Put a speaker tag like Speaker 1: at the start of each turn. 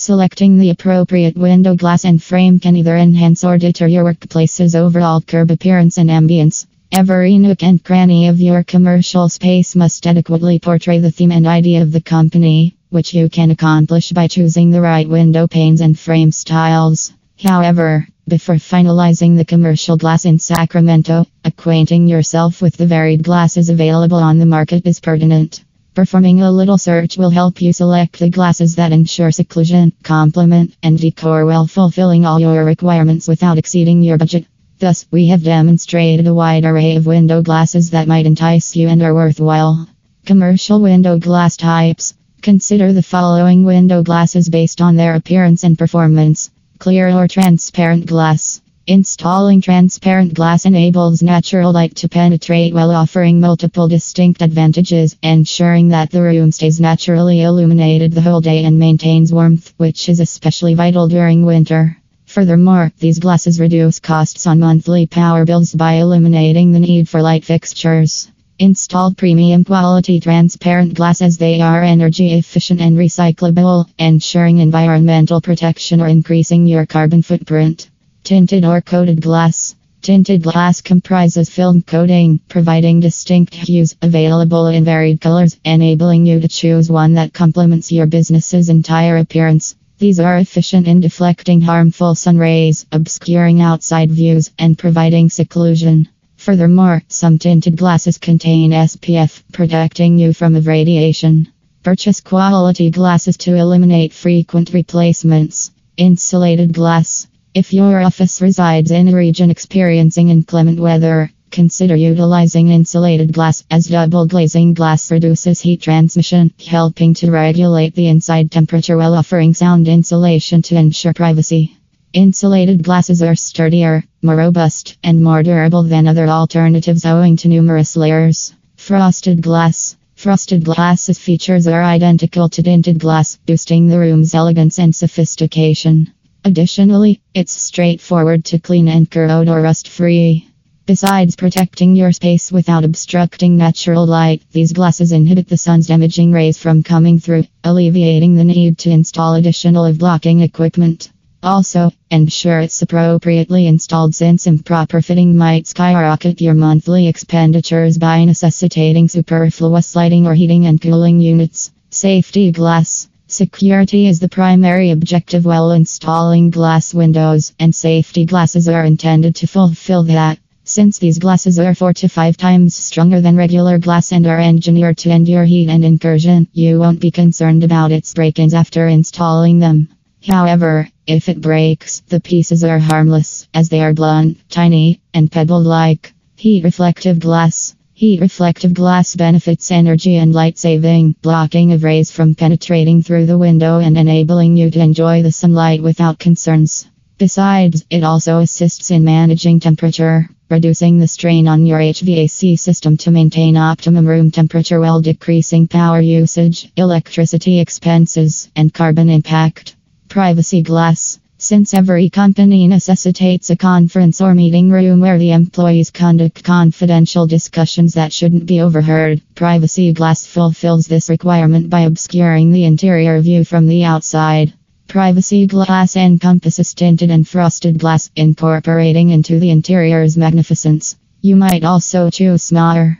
Speaker 1: Selecting the appropriate window glass and frame can either enhance or deter your workplace's overall curb appearance and ambience. Every nook and cranny of your commercial space must adequately portray the theme and idea of the company, which you can accomplish by choosing the right window panes and frame styles. However, before finalizing the commercial glass in Sacramento, acquainting yourself with the varied glasses available on the market is pertinent. Performing a little search will help you select the glasses that ensure seclusion, complement, and decor while fulfilling all your requirements without exceeding your budget. Thus, we have demonstrated a wide array of window glasses that might entice you and are worthwhile. Commercial window glass types. Consider the following window glasses based on their appearance and performance. Clear or transparent glass. Installing transparent glass enables natural light to penetrate while offering multiple distinct advantages, ensuring that the room stays naturally illuminated the whole day and maintains warmth, which is especially vital during winter. Furthermore, these glasses reduce costs on monthly power bills by eliminating the need for light fixtures. Install premium quality transparent glass as they are energy efficient and recyclable, ensuring environmental protection or increasing your carbon footprint. Tinted or coated glass. Tinted glass comprises film coating, providing distinct hues available in varied colors, enabling you to choose one that complements your business's entire appearance. These are efficient in deflecting harmful sun rays, obscuring outside views, and providing seclusion. Furthermore, some tinted glasses contain SPF, protecting you from radiation. Purchase quality glasses to eliminate frequent replacements. Insulated glass. If your office resides in a region experiencing inclement weather, Consider utilizing insulated glass as double glazing glass reduces heat transmission, helping to regulate the inside temperature while offering sound insulation to ensure privacy. Insulated glasses are sturdier, more robust, and more durable than other alternatives owing to numerous layers. Frosted glass. Frosted glass's features are identical to tinted glass, boosting the room's elegance and sophistication. Additionally, it's straightforward to clean and corrode or rust free. Besides protecting your space without obstructing natural light, these glasses inhibit the sun's damaging rays from coming through, alleviating the need to install additional blocking equipment. Also, ensure it's appropriately installed since improper fitting might skyrocket your monthly expenditures by necessitating superfluous lighting or heating and cooling units. Safety glass. Security is the primary objective while installing glass windows, and safety glasses are intended to fulfill that. Since these glasses are 4 to 5 times stronger than regular glass and are engineered to endure heat and incursion, you won't be concerned about its break-ins after installing them. However, if it breaks, the pieces are harmless, as they are blunt, tiny, and pebble-like. Heat reflective glass. Heat reflective glass benefits energy and light saving, blocking of rays from penetrating through the window and enabling you to enjoy the sunlight without concerns. Besides, it also assists in managing temperature, reducing the strain on your HVAC system to maintain optimum room temperature while decreasing power usage, electricity expenses, and carbon impact. Privacy glass. Since every company necessitates a conference or meeting room where the employees conduct confidential discussions that shouldn't be overheard, Privacy Glass fulfills this requirement by obscuring the interior view from the outside. Privacy glass encompasses tinted and frosted glass, incorporating into the interior's magnificence. You might also choose smaller,